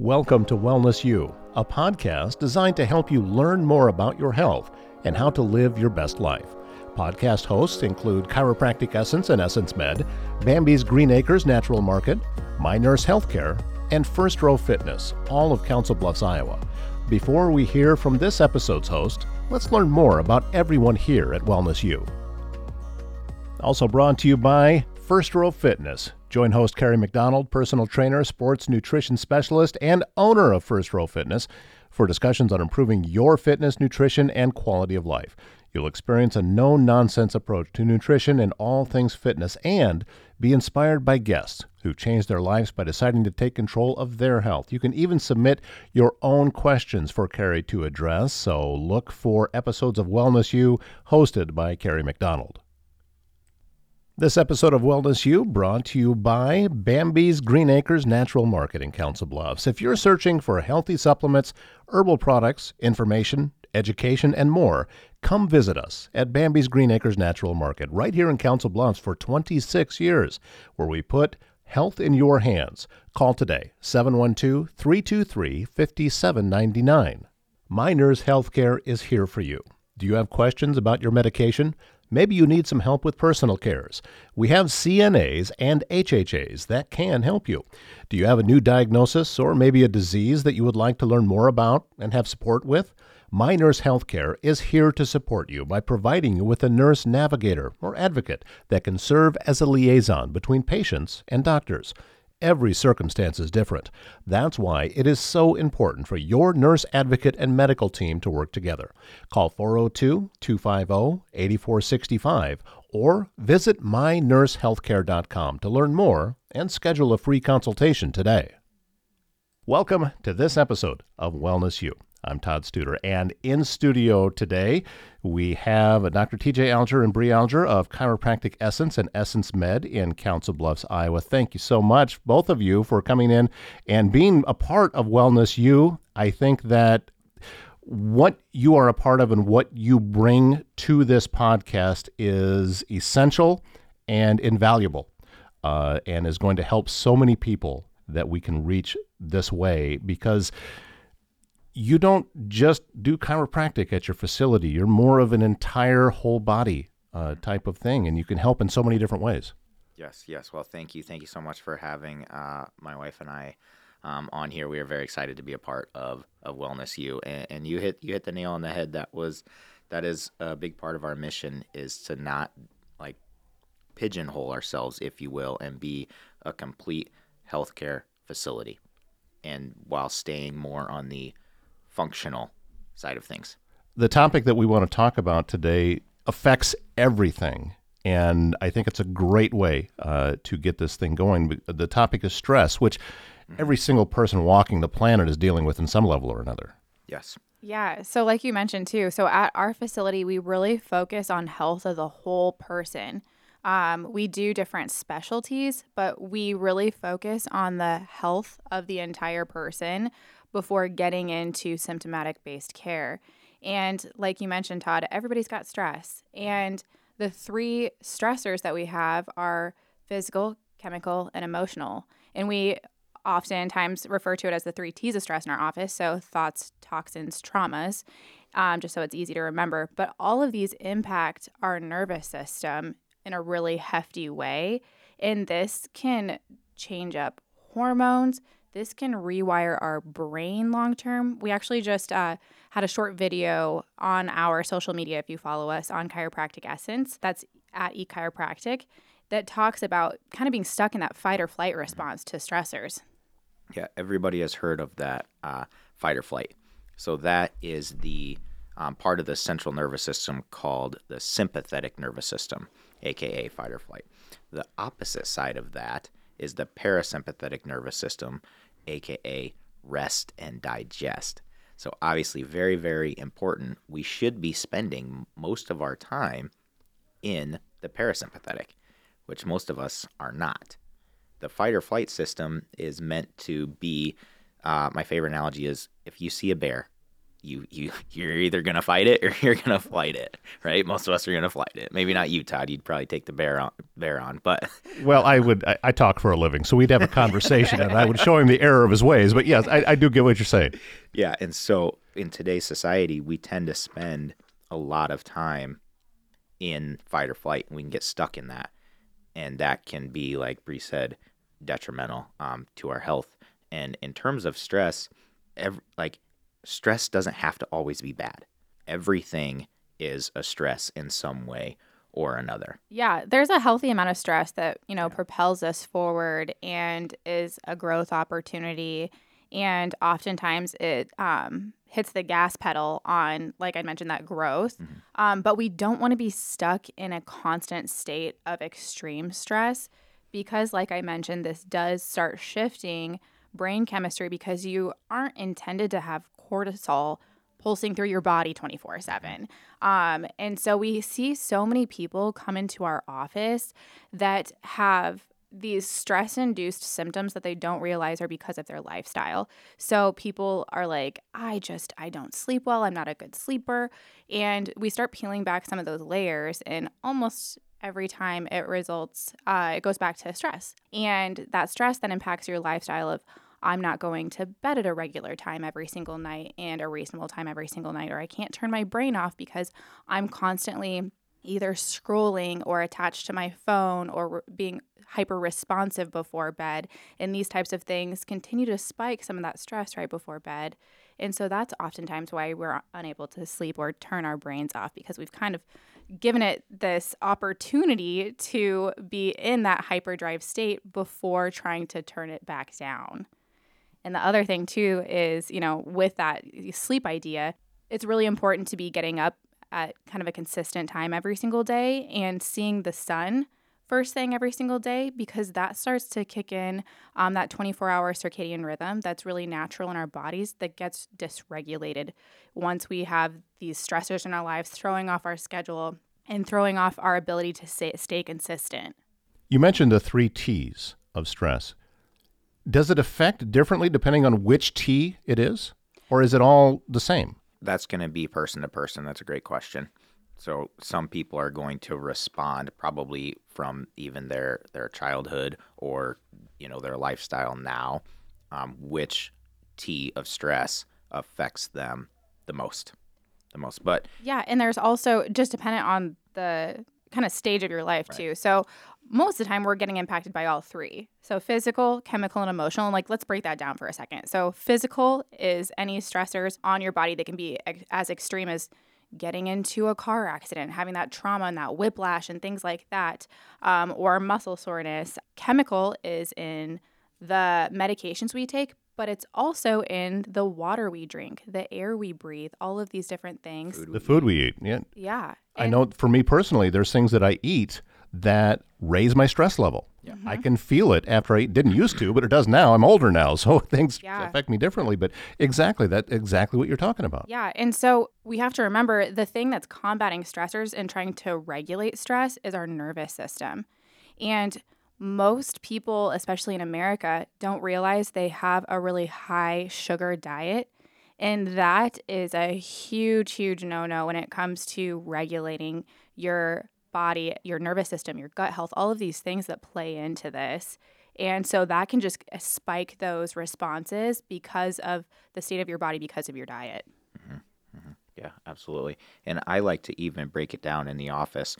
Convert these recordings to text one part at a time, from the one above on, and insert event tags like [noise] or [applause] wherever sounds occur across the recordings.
Welcome to Wellness U, a podcast designed to help you learn more about your health and how to live your best life. Podcast hosts include Chiropractic Essence and Essence Med, Bambi's Green Acres Natural Market, My Nurse Healthcare, and First Row Fitness, all of Council Bluffs, Iowa. Before we hear from this episode's host, let's learn more about everyone here at Wellness U. Also brought to you by First Row Fitness. Join host Carrie McDonald, personal trainer, sports nutrition specialist, and owner of First Row Fitness, for discussions on improving your fitness, nutrition, and quality of life. You'll experience a no nonsense approach to nutrition and all things fitness and be inspired by guests who changed their lives by deciding to take control of their health. You can even submit your own questions for Carrie to address, so look for episodes of Wellness U hosted by Carrie McDonald. This episode of Wellness U brought to you by Bambi's Green Acres Natural Market in Council Bluffs. If you're searching for healthy supplements, herbal products, information, education, and more, come visit us at Bambi's Green Acres Natural Market right here in Council Bluffs for 26 years, where we put health in your hands. Call today 712 323 5799. My Nurse Healthcare is here for you. Do you have questions about your medication? Maybe you need some help with personal cares. We have CNAs and HHAs that can help you. Do you have a new diagnosis or maybe a disease that you would like to learn more about and have support with? My Nurse Healthcare is here to support you by providing you with a nurse navigator or advocate that can serve as a liaison between patients and doctors. Every circumstance is different. That's why it is so important for your nurse advocate and medical team to work together. Call 402 250 8465 or visit mynursehealthcare.com to learn more and schedule a free consultation today. Welcome to this episode of Wellness U. I'm Todd Studer, and in studio today we have Dr. TJ Alger and Bre Alger of Chiropractic Essence and Essence Med in Council Bluffs, Iowa. Thank you so much, both of you, for coming in and being a part of Wellness U. I think that what you are a part of and what you bring to this podcast is essential and invaluable uh, and is going to help so many people that we can reach this way because you don't just do chiropractic at your facility. You're more of an entire whole body uh, type of thing, and you can help in so many different ways. Yes, yes. Well, thank you. Thank you so much for having uh, my wife and I um, on here. We are very excited to be a part of, of Wellness U. And, and you hit you hit the nail on the head. That was that is a big part of our mission is to not like pigeonhole ourselves, if you will, and be a complete healthcare facility. And while staying more on the functional side of things. The topic that we want to talk about today affects everything. And I think it's a great way uh, to get this thing going. The topic is stress, which mm-hmm. every single person walking the planet is dealing with in some level or another. Yes. Yeah. So, like you mentioned too, so at our facility, we really focus on health of the whole person. Um, we do different specialties, but we really focus on the health of the entire person before getting into symptomatic based care. And like you mentioned, Todd, everybody's got stress. And the three stressors that we have are physical, chemical, and emotional. And we oftentimes refer to it as the three T's of stress in our office. So thoughts, toxins, traumas, um, just so it's easy to remember. But all of these impact our nervous system in a really hefty way. And this can change up hormones, this can rewire our brain long term. We actually just uh, had a short video on our social media, if you follow us on Chiropractic Essence, that's at eChiropractic, that talks about kind of being stuck in that fight or flight response to stressors. Yeah, everybody has heard of that uh, fight or flight. So that is the um, part of the central nervous system called the sympathetic nervous system, aka fight or flight. The opposite side of that is the parasympathetic nervous system, aka rest and digest. So, obviously, very, very important. We should be spending most of our time in the parasympathetic, which most of us are not. The fight or flight system is meant to be uh, my favorite analogy is if you see a bear, you you you're either gonna fight it or [laughs] you're gonna flight it, right? Most of us are gonna fight it. Maybe not you, Todd. You'd probably take the bear on, bear on, but [laughs] well, I would. I, I talk for a living, so we'd have a conversation, and I would show him the error of his ways. But yes, I, I do get what you're saying. Yeah, and so in today's society, we tend to spend a lot of time in fight or flight, and we can get stuck in that, and that can be, like Bre said, detrimental um, to our health. And in terms of stress, every, like stress doesn't have to always be bad. Everything is a stress in some way or another. Yeah, there's a healthy amount of stress that, you know, yeah. propels us forward and is a growth opportunity. And oftentimes it um, hits the gas pedal on, like I mentioned, that growth. Mm-hmm. Um, but we don't want to be stuck in a constant state of extreme stress because, like I mentioned, this does start shifting brain chemistry because you aren't intended to have cortisol pulsing through your body 24 7. Um, and so we see so many people come into our office that have these stress induced symptoms that they don't realize are because of their lifestyle. So people are like, I just, I don't sleep well. I'm not a good sleeper. And we start peeling back some of those layers, and almost every time it results, uh, it goes back to stress. And that stress then impacts your lifestyle of, I'm not going to bed at a regular time every single night and a reasonable time every single night, or I can't turn my brain off because I'm constantly either scrolling or attached to my phone or being hyper responsive before bed. And these types of things continue to spike some of that stress right before bed. And so that's oftentimes why we're unable to sleep or turn our brains off because we've kind of given it this opportunity to be in that hyperdrive state before trying to turn it back down. And the other thing too is, you know, with that sleep idea, it's really important to be getting up at kind of a consistent time every single day and seeing the sun first thing every single day because that starts to kick in um, that 24 hour circadian rhythm that's really natural in our bodies that gets dysregulated once we have these stressors in our lives throwing off our schedule and throwing off our ability to stay, stay consistent. You mentioned the three T's of stress. Does it affect differently depending on which T it is, or is it all the same? That's going to be person to person. That's a great question. So some people are going to respond probably from even their their childhood or you know their lifestyle now, um, which T of stress affects them the most, the most. But yeah, and there's also just dependent on the kind of stage of your life right. too. So most of the time we're getting impacted by all three. So physical, chemical, and emotional. And like let's break that down for a second. So physical is any stressors on your body that can be ex- as extreme as getting into a car accident, having that trauma and that whiplash and things like that, um, or muscle soreness. Chemical is in the medications we take, but it's also in the water we drink, the air we breathe, all of these different things. Food the food we eat. Yeah. Yeah. I know for me personally, there's things that I eat that raise my stress level. Yeah. Mm-hmm. I can feel it after I didn't used to, but it does now. I'm older now, [laughs] so things yeah. affect me differently. But exactly that exactly what you're talking about. Yeah, and so we have to remember the thing that's combating stressors and trying to regulate stress is our nervous system. And most people, especially in America, don't realize they have a really high sugar diet. And that is a huge, huge no no when it comes to regulating your body, your nervous system, your gut health, all of these things that play into this. And so that can just uh, spike those responses because of the state of your body, because of your diet. Mm-hmm. Mm-hmm. Yeah, absolutely. And I like to even break it down in the office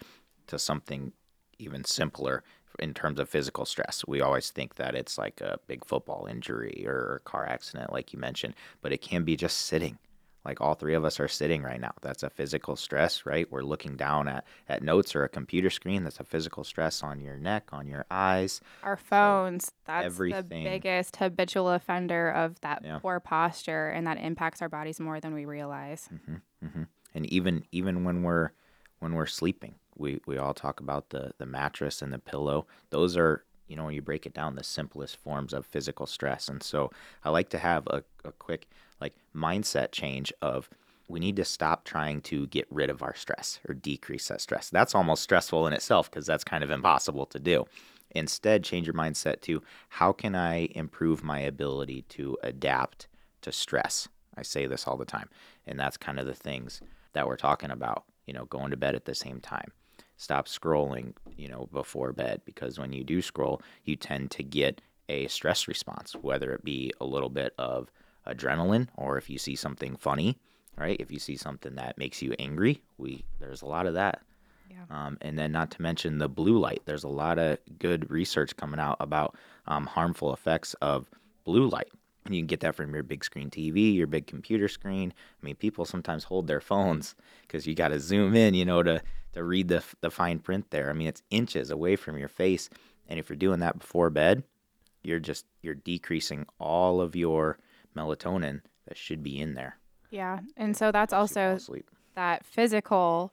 to something even simpler in terms of physical stress. We always think that it's like a big football injury or a car accident, like you mentioned, but it can be just sitting like all three of us are sitting right now. That's a physical stress, right? We're looking down at, at notes or a computer screen. That's a physical stress on your neck, on your eyes. Our phones. So that's everything. the biggest habitual offender of that yeah. poor posture, and that impacts our bodies more than we realize. Mm-hmm, mm-hmm. And even even when we're when we're sleeping, we, we all talk about the the mattress and the pillow. Those are you know when you break it down the simplest forms of physical stress. And so I like to have a, a quick like mindset change of we need to stop trying to get rid of our stress or decrease that stress. That's almost stressful in itself because that's kind of impossible to do. Instead, change your mindset to how can I improve my ability to adapt to stress? I say this all the time. And that's kind of the things that we're talking about, you know, going to bed at the same time. Stop scrolling, you know, before bed because when you do scroll, you tend to get a stress response, whether it be a little bit of adrenaline or if you see something funny, right? If you see something that makes you angry, we there's a lot of that. Yeah. Um, and then not to mention the blue light. There's a lot of good research coming out about um, harmful effects of blue light. And you can get that from your big screen TV, your big computer screen. I mean, people sometimes hold their phones because you got to zoom in, you know, to to read the the fine print there. I mean, it's inches away from your face, and if you're doing that before bed, you're just you're decreasing all of your melatonin that should be in there. Yeah. And so that's also that physical.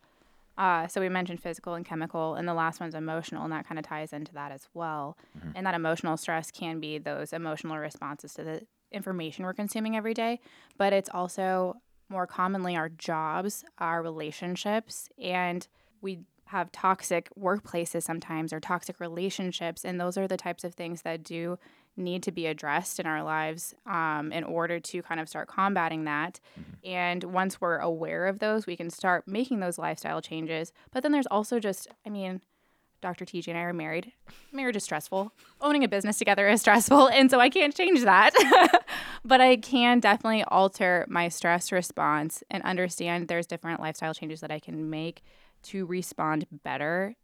Uh, so we mentioned physical and chemical, and the last one's emotional, and that kind of ties into that as well. And that emotional stress can be those emotional responses to the information we're consuming every day, but it's also more commonly our jobs, our relationships, and we have toxic workplaces sometimes or toxic relationships, and those are the types of things that do need to be addressed in our lives um, in order to kind of start combating that. And once we're aware of those, we can start making those lifestyle changes. But then there's also just, I mean, Dr. TJ and I are married. Marriage is stressful. Owning a business together is stressful. And so I can't change that. [laughs] but I can definitely alter my stress response and understand there's different lifestyle changes that I can make to respond better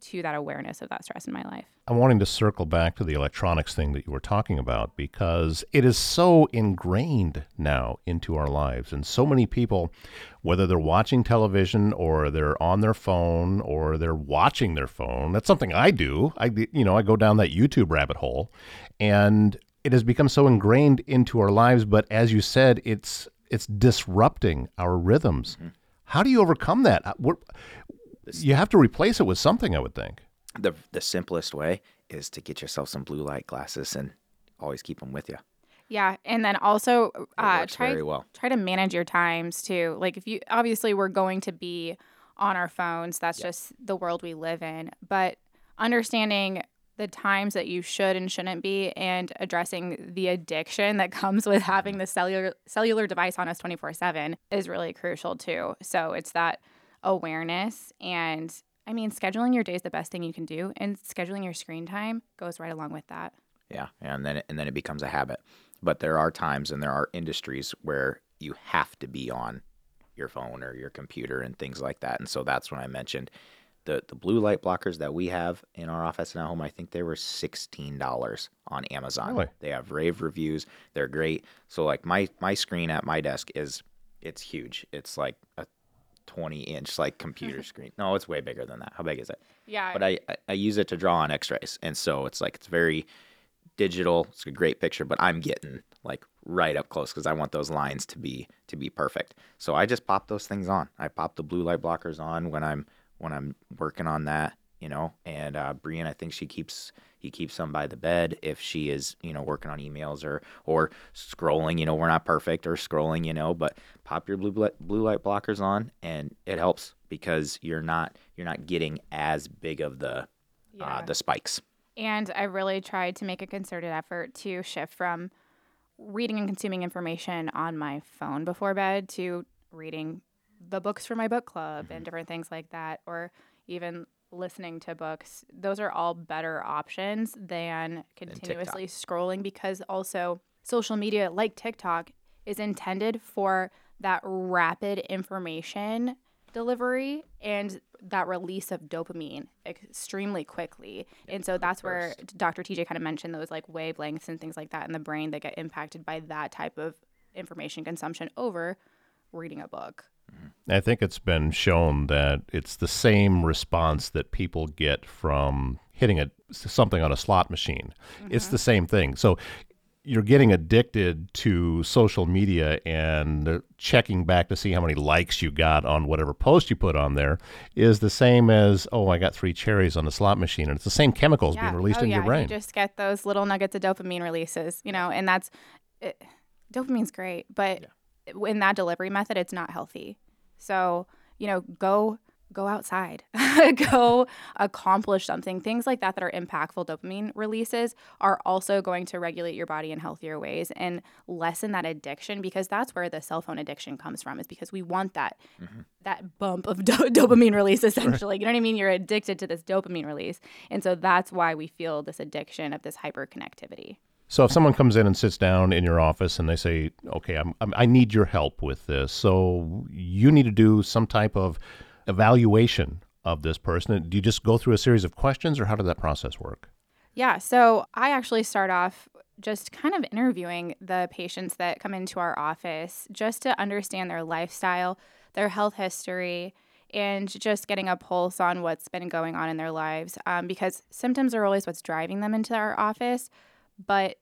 to that awareness of that stress in my life. I'm wanting to circle back to the electronics thing that you were talking about because it is so ingrained now into our lives. And so many people, whether they're watching television or they're on their phone or they're watching their phone, that's something I do. I, you know, I go down that YouTube rabbit hole and it has become so ingrained into our lives. But as you said, it's, it's disrupting our rhythms. Mm-hmm. How do you overcome that? Uh, What, you have to replace it with something, I would think. The the simplest way is to get yourself some blue light glasses and always keep them with you. Yeah, and then also uh, works try very well. try to manage your times too. Like if you obviously we're going to be on our phones. That's just the world we live in. But understanding the times that you should and shouldn't be and addressing the addiction that comes with having the cellular cellular device on us 24/7 is really crucial too. So it's that awareness and I mean scheduling your day is the best thing you can do and scheduling your screen time goes right along with that. Yeah, and then and then it becomes a habit. But there are times and there are industries where you have to be on your phone or your computer and things like that. And so that's when I mentioned the the blue light blockers that we have in our office and at home. I think they were sixteen dollars on Amazon. Really? They have rave reviews. They're great. So like my my screen at my desk is it's huge. It's like a twenty inch like computer [laughs] screen. No, it's way bigger than that. How big is it? Yeah. but I, I- I use it to draw on x-rays and so it's like it's very digital it's a great picture but i'm getting like right up close because i want those lines to be to be perfect so i just pop those things on i pop the blue light blockers on when i'm when i'm working on that you know and uh brian i think she keeps he keeps them by the bed if she is you know working on emails or or scrolling you know we're not perfect or scrolling you know but pop your blue light, blue light blockers on and it helps because you're not you're not getting as big of the uh, the spikes. And I really tried to make a concerted effort to shift from reading and consuming information on my phone before bed to reading the books for my book club and different things like that, or even listening to books. Those are all better options than continuously scrolling because also social media like TikTok is intended for that rapid information delivery and that release of dopamine extremely quickly. and so that's where Dr. TJ kind of mentioned those like wavelengths and things like that in the brain that get impacted by that type of information consumption over reading a book. I think it's been shown that it's the same response that people get from hitting a, something on a slot machine. It's the mm-hmm. same thing. So you're getting addicted to social media and checking back to see how many likes you got on whatever post you put on there is the same as, oh, I got three cherries on the slot machine. And it's the same chemicals being released oh, in yeah. your brain. You just get those little nuggets of dopamine releases, you know, and that's it, dopamine's great, but in that delivery method, it's not healthy. So, you know, go go outside, [laughs] go accomplish something. Things like that that are impactful dopamine releases are also going to regulate your body in healthier ways and lessen that addiction because that's where the cell phone addiction comes from is because we want that mm-hmm. that bump of [laughs] do- dopamine release essentially. Right. You know what I mean? You're addicted to this dopamine release. And so that's why we feel this addiction of this hyperconnectivity. So if someone comes in and sits down in your office and they say, "Okay, I'm, I'm, i need your help with this," so you need to do some type of evaluation of this person? Do you just go through a series of questions, or how did that process work? Yeah, so I actually start off just kind of interviewing the patients that come into our office just to understand their lifestyle, their health history, and just getting a pulse on what's been going on in their lives. Um, because symptoms are always what's driving them into our office, but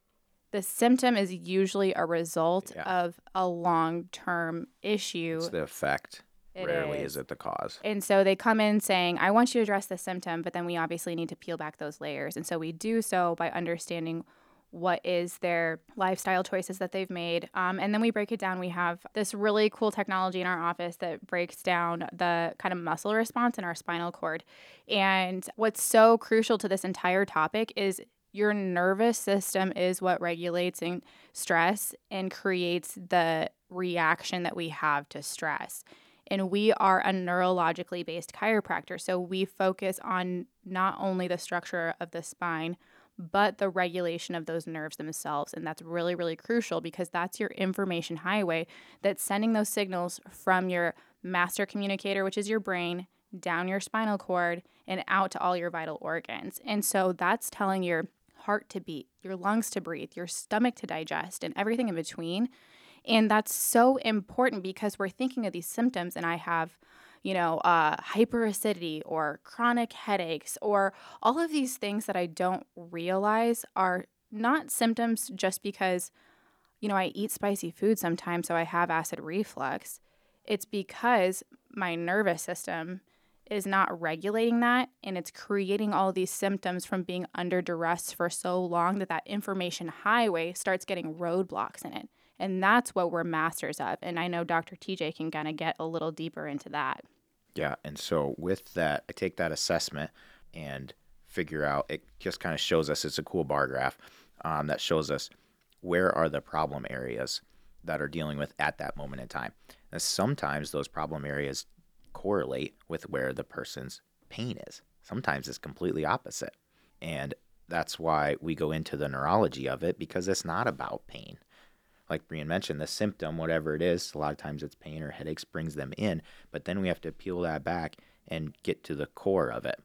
the symptom is usually a result yeah. of a long term issue. It's the effect. It Rarely is. is. it the cause. And so they come in saying, I want you to address the symptom, but then we obviously need to peel back those layers. And so we do so by understanding what is their lifestyle choices that they've made. Um, and then we break it down. We have this really cool technology in our office that breaks down the kind of muscle response in our spinal cord. And what's so crucial to this entire topic is your nervous system is what regulates and stress and creates the reaction that we have to stress. And we are a neurologically based chiropractor. So we focus on not only the structure of the spine, but the regulation of those nerves themselves. And that's really, really crucial because that's your information highway that's sending those signals from your master communicator, which is your brain, down your spinal cord and out to all your vital organs. And so that's telling your heart to beat, your lungs to breathe, your stomach to digest, and everything in between and that's so important because we're thinking of these symptoms, and I have, you know, uh, hyperacidity or chronic headaches or all of these things that I don't realize are not symptoms just because, you know, I eat spicy food sometimes, so I have acid reflux. It's because my nervous system is not regulating that and it's creating all these symptoms from being under duress for so long that that information highway starts getting roadblocks in it and that's what we're masters of. And I know Dr. TJ can kind of get a little deeper into that. Yeah. And so with that, I take that assessment and figure out it just kind of shows us it's a cool bar graph um, that shows us where are the problem areas that are dealing with at that moment in time. And sometimes those problem areas correlate with where the person's pain is. Sometimes it's completely opposite. And that's why we go into the neurology of it because it's not about pain like Brian mentioned, the symptom, whatever it is, a lot of times it's pain or headaches, brings them in. But then we have to peel that back and get to the core of it.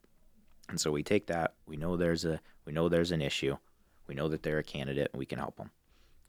And so we take that. We know there's a we know there's an issue. We know that they're a candidate, and we can help them.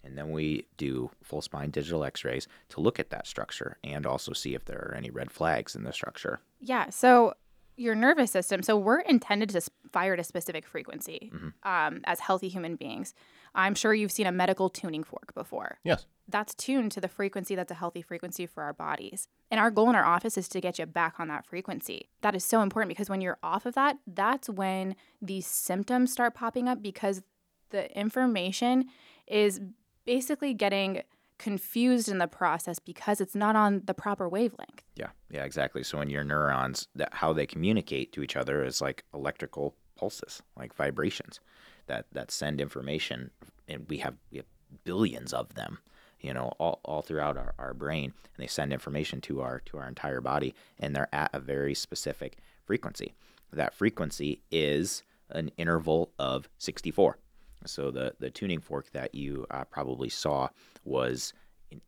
And then we do full spine digital X-rays to look at that structure and also see if there are any red flags in the structure. Yeah. So your nervous system. So we're intended to fire at a specific frequency mm-hmm. um, as healthy human beings. I'm sure you've seen a medical tuning fork before. Yes. That's tuned to the frequency that's a healthy frequency for our bodies. And our goal in our office is to get you back on that frequency. That is so important because when you're off of that, that's when these symptoms start popping up because the information is basically getting confused in the process because it's not on the proper wavelength. Yeah, yeah, exactly. So when your neurons, that how they communicate to each other is like electrical pulses, like vibrations that that send information, and we have we have billions of them, you know, all, all throughout our, our brain, and they send information to our to our entire body, and they're at a very specific frequency. That frequency is an interval of 64. So the the tuning fork that you uh, probably saw was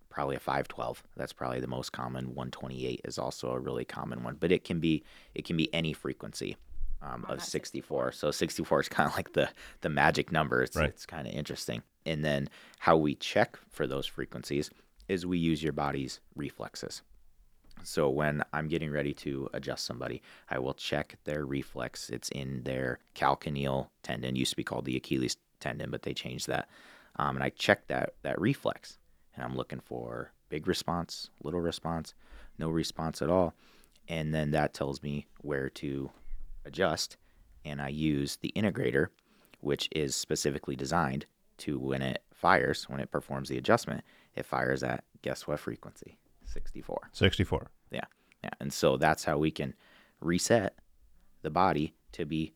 probably a 512 that's probably the most common 128 is also a really common one but it can be it can be any frequency um, of 64. So 64 is kind of like the the magic number. It's, right. it's kind of interesting. And then how we check for those frequencies is we use your body's reflexes. So when I'm getting ready to adjust somebody, I will check their reflex. It's in their calcaneal tendon. Used to be called the Achilles tendon, but they changed that. Um, and I check that that reflex, and I'm looking for big response, little response, no response at all, and then that tells me where to adjust, and I use the integrator, which is specifically designed to when it fires, when it performs the adjustment, it fires at guess what frequency? 64. 64. Yeah. Yeah. And so that's how we can reset the body to be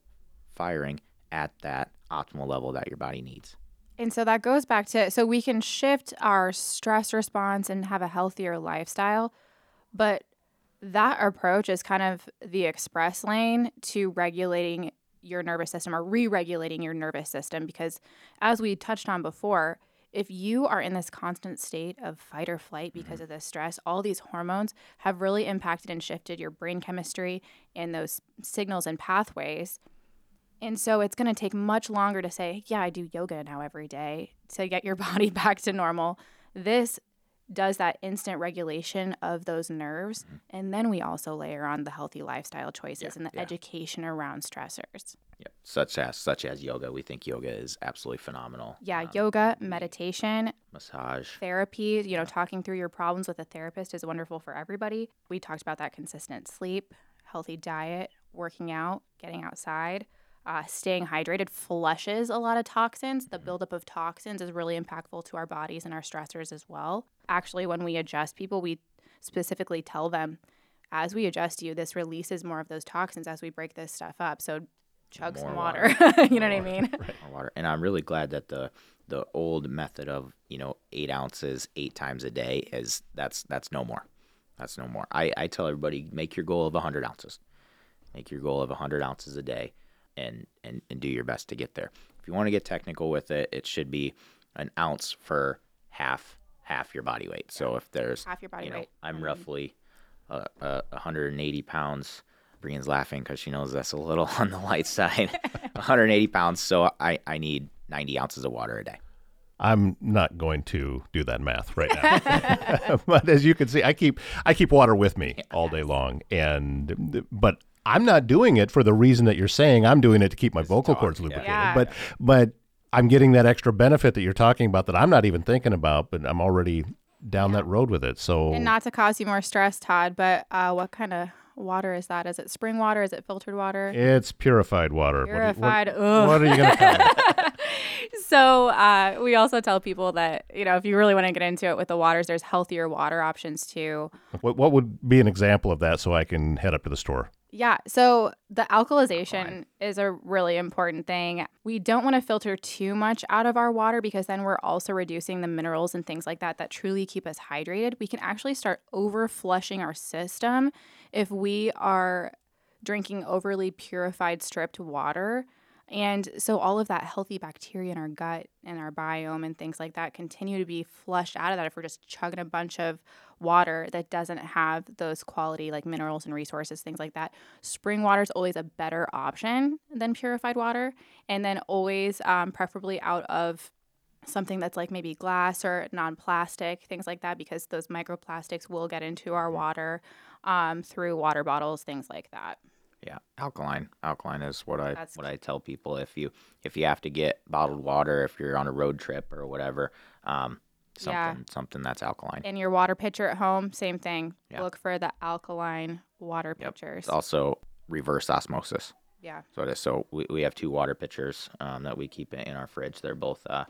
firing at that optimal level that your body needs. And so that goes back to so we can shift our stress response and have a healthier lifestyle, but that approach is kind of the express lane to regulating your nervous system or re regulating your nervous system. Because as we touched on before, if you are in this constant state of fight or flight mm-hmm. because of this stress, all these hormones have really impacted and shifted your brain chemistry and those signals and pathways. And so it's going to take much longer to say, yeah, I do yoga now every day to get your [laughs] body back to normal. This does that instant regulation of those nerves. And then we also layer on the healthy lifestyle choices Yeah, and the yeah. education around stressors. Yep. Such as such as yoga. We think yoga is absolutely phenomenal. Yeah, Um, yoga, meditation, massage. therapy, you know, talking through your problems with a therapist is wonderful for everybody. We talked about that consistent sleep, healthy diet, working out, getting outside, uh, staying hydrated flushes a lot of toxins. The buildup of toxins is really impactful to our bodies and our stressors as well. Actually, when we adjust people, we specifically tell them as we adjust you, this releases more of those toxins as we break this stuff up. So chug some More water. [laughs] you know what I mean? [laughs] more water. And I'm really glad that the the old method of you know eight ounces eight times a day is that's that's no more. That's no more. I, I tell everybody make your goal of 100 ounces. Make your goal of 100 ounces a day, and and and do your best to get there. If you want to get technical with it, it should be an ounce for half half your body weight. So if there's Half your body you know, weight. I'm Mhm. roughly uh, uh, 180 pounds. Brian's laughing because she knows that's a little [laughs] on the light side. [laughs] 180 pounds, so I, I need 90 ounces of water a day. I'm not going to do that math right now. [laughs] but as you can see, I keep I keep water with me all day long, and but I'm not doing it for the reason that you're saying. I'm doing it to keep my vocal talk, cords lubricated. Yeah. But but I'm getting that extra benefit that you're talking about that I'm not even thinking about, but I'm already down that road with it. So And not to cause you more stress, Todd, but uh, what kind of water is that? Is it spring water? Is it filtered water? it's purified water. What do you- what- Purified. [laughs] What, are you going to tell me? [laughs] so uh, we also tell people that you know if you really want to get into it with the waters, there's healthier water options too. What, what would be an example of that so I can head up to the store? Yeah. So the alkalization is a really important thing. We don't want to filter too much out of our water because then we're also reducing the minerals and things like that that truly keep us hydrated. We can actually start over flushing our system if we are drinking overly purified stripped water. And so all of that healthy bacteria in our gut and our biome and things like that continue to be flushed out of that if we're just chugging a bunch of water that doesn't have those quality like minerals and resources, things like that. Spring water is always a better option than purified water. And then always um, preferably out of something that's like maybe glass or non-plastic things like that because those microplastics will get into our water um, through water bottles things like that Yeah, alkaline. Alkaline is what I That's what I tell people. If you if you have to get bottled water, if you're on a road trip or whatever, um, something Yeah. something that's alkaline. in your water pitcher at home same thing Yeah. look for the alkaline water Yep. pitchers It's also reverse osmosis. yeah So it is. So we, we have two water pitchers um, that we keep in our fridge. They're both uh,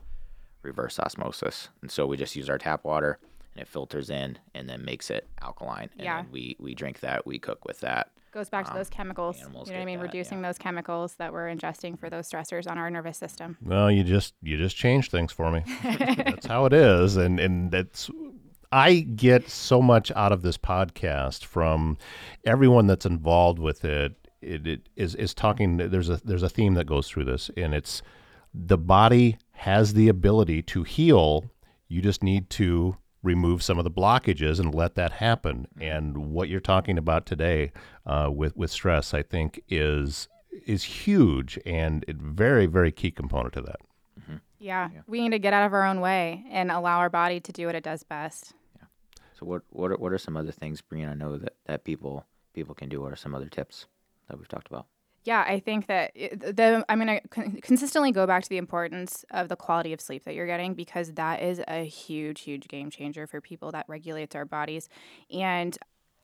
reverse osmosis, and so we just use our tap water, and it filters in and then makes it alkaline. And Yeah. we we drink that. We cook with that. goes back to Um, those chemicals you know what i mean that, reducing yeah. those chemicals that we're ingesting for those stressors on our nervous system Well, you just you just changed things for me. [laughs] that's how it is, and and that's. I get so much out of this podcast from everyone that's involved with it. It, it is is talking. There's a there's a theme that goes through this, and it's the body has the ability to heal. You just need to remove some of the blockages and let that happen. And what you're talking about today uh, with with stress, I think, is is huge and a very very key component to that. yeah, we need to get out of our own way and allow our body to do what it does best Yeah. So what what are, what are some other things, Brian? I know that, that people people can do. What are some other tips that we've talked about? Yeah, I think that the I'm going to con- consistently go back to the importance of the quality of sleep that you're getting because that is a huge, huge game changer for people that regulates our bodies. And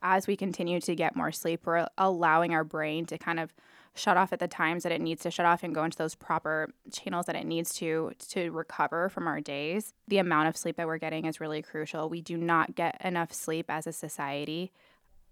as we continue to get more sleep, we're allowing our brain to kind of shut off at the times that it needs to shut off and go into those proper channels that it needs to to recover from our days. The amount of sleep that we're getting is really crucial. We do not get enough sleep as a society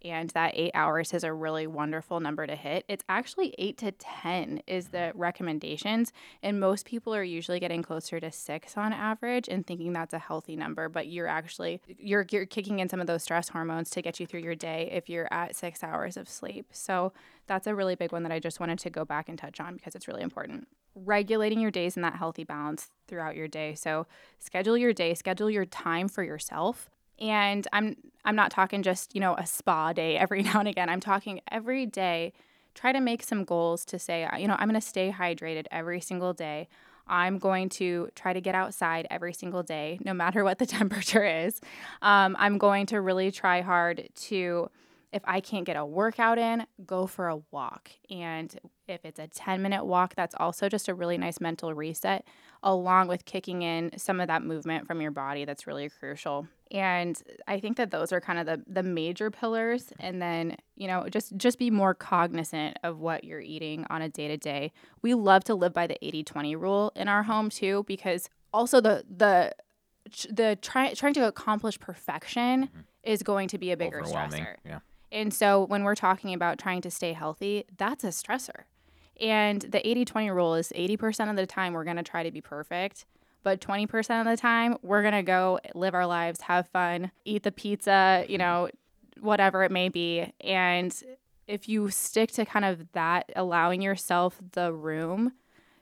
and that eight hours is a really wonderful number to hit. It's actually eight to 10 is the mm-hmm. recommendations. And most people are usually getting closer to six on average and thinking that's a healthy number, but you're actually, you're, you're kicking in some of those stress hormones to get you through your day if you're at six hours of sleep. So that's a really big one that I just wanted to go back and touch on because it's really important. Regulating your days in that healthy balance throughout your day. So schedule your day, schedule your time for yourself and I'm I'm not talking just, you know, a spa day [laughs] every now and again. I'm talking every day. Try to make some goals to say, you know, I'm going to stay hydrated every single day. I'm going to try to get outside every single day, no matter what the [laughs] temperature is. Um, I'm going to really try hard to, if I can't get a workout in, go for a walk. And if it's a 10 minute walk, that's also just a really nice mental reset, along with kicking in some of that movement from your body that's really crucial. And i think that those are kind of the the major pillars. And then you know just just be more cognizant of what you're eating on a day to day we love to live by the 80-20 rule in our home too because also the the the try, trying to accomplish perfection mm-hmm. is going to be a bigger stressor. yeah and so when we're talking about trying to stay healthy that's a stressor and the 80-20 rule is 80% of the time we're going to try to be perfect but 20% of the time we're going to go live our lives, have fun, eat the pizza, you mm-hmm. know, whatever it may be. And if you stick to kind of that, allowing yourself the room,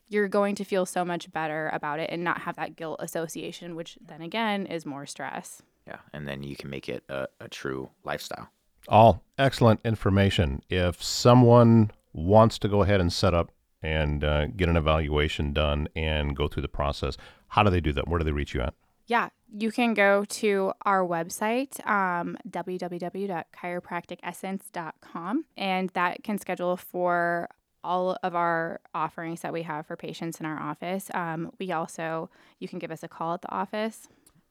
you're going to feel so much better about it and not have that guilt association, which then again is more stress. Yeah. And then you can make it a, a true lifestyle. All excellent information. If someone wants to go ahead and set up and uh, get an evaluation done and go through the process, how do they do that? Where do they reach you at? Yeah, you can go to our website, um, www.chiropracticessence.com, and that can schedule for all of our offerings that we have for patients in our office. Um, we also, you can give us a call at the office.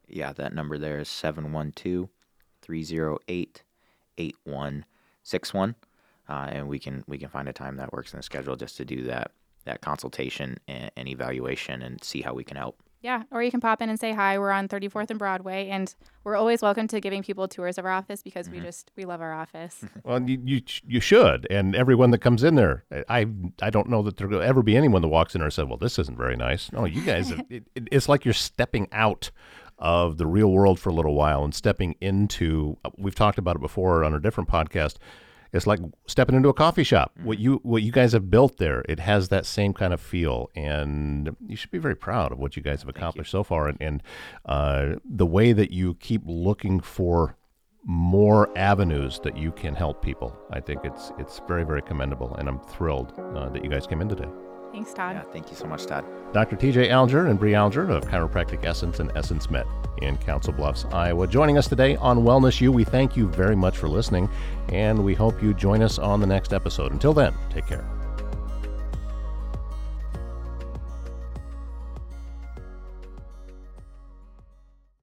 Yeah, that number there is 712 308 8161. Uh, and we can we can find a time that works in the schedule just to do that that consultation and, and evaluation and see how we can help. Yeah, or you can pop in and say hi. We're on 34th and Broadway, and we're always welcome to giving people tours of our office because mm-hmm. we just we love our office. [laughs] well, you, you you should, and everyone that comes in there, I I don't know that there'll ever be anyone that walks in there and said, "Well, this isn't very nice." No, you guys, [laughs] it, it, it's like you're stepping out of the real world for a little while and stepping into. We've talked about it before on a different podcast it's like stepping into a coffee shop. Mm-hmm. What you what you guys have built there, it has that same kind of feel, and you should be very proud of what you guys have accomplished so far, and, and uh, the way that you keep looking for more avenues that you can help people. I think it's it's very very commendable, and I'm thrilled uh, that you guys came in today. Thanks, Todd. Yeah, thank you so much, Todd. Dr. TJ Alger and Bre Alger of Chiropractic Essence and Essence Med in Council Bluffs, Iowa, joining us today on Wellness U. We thank you very much for listening, and we hope you join us on the next episode. Until then, take care.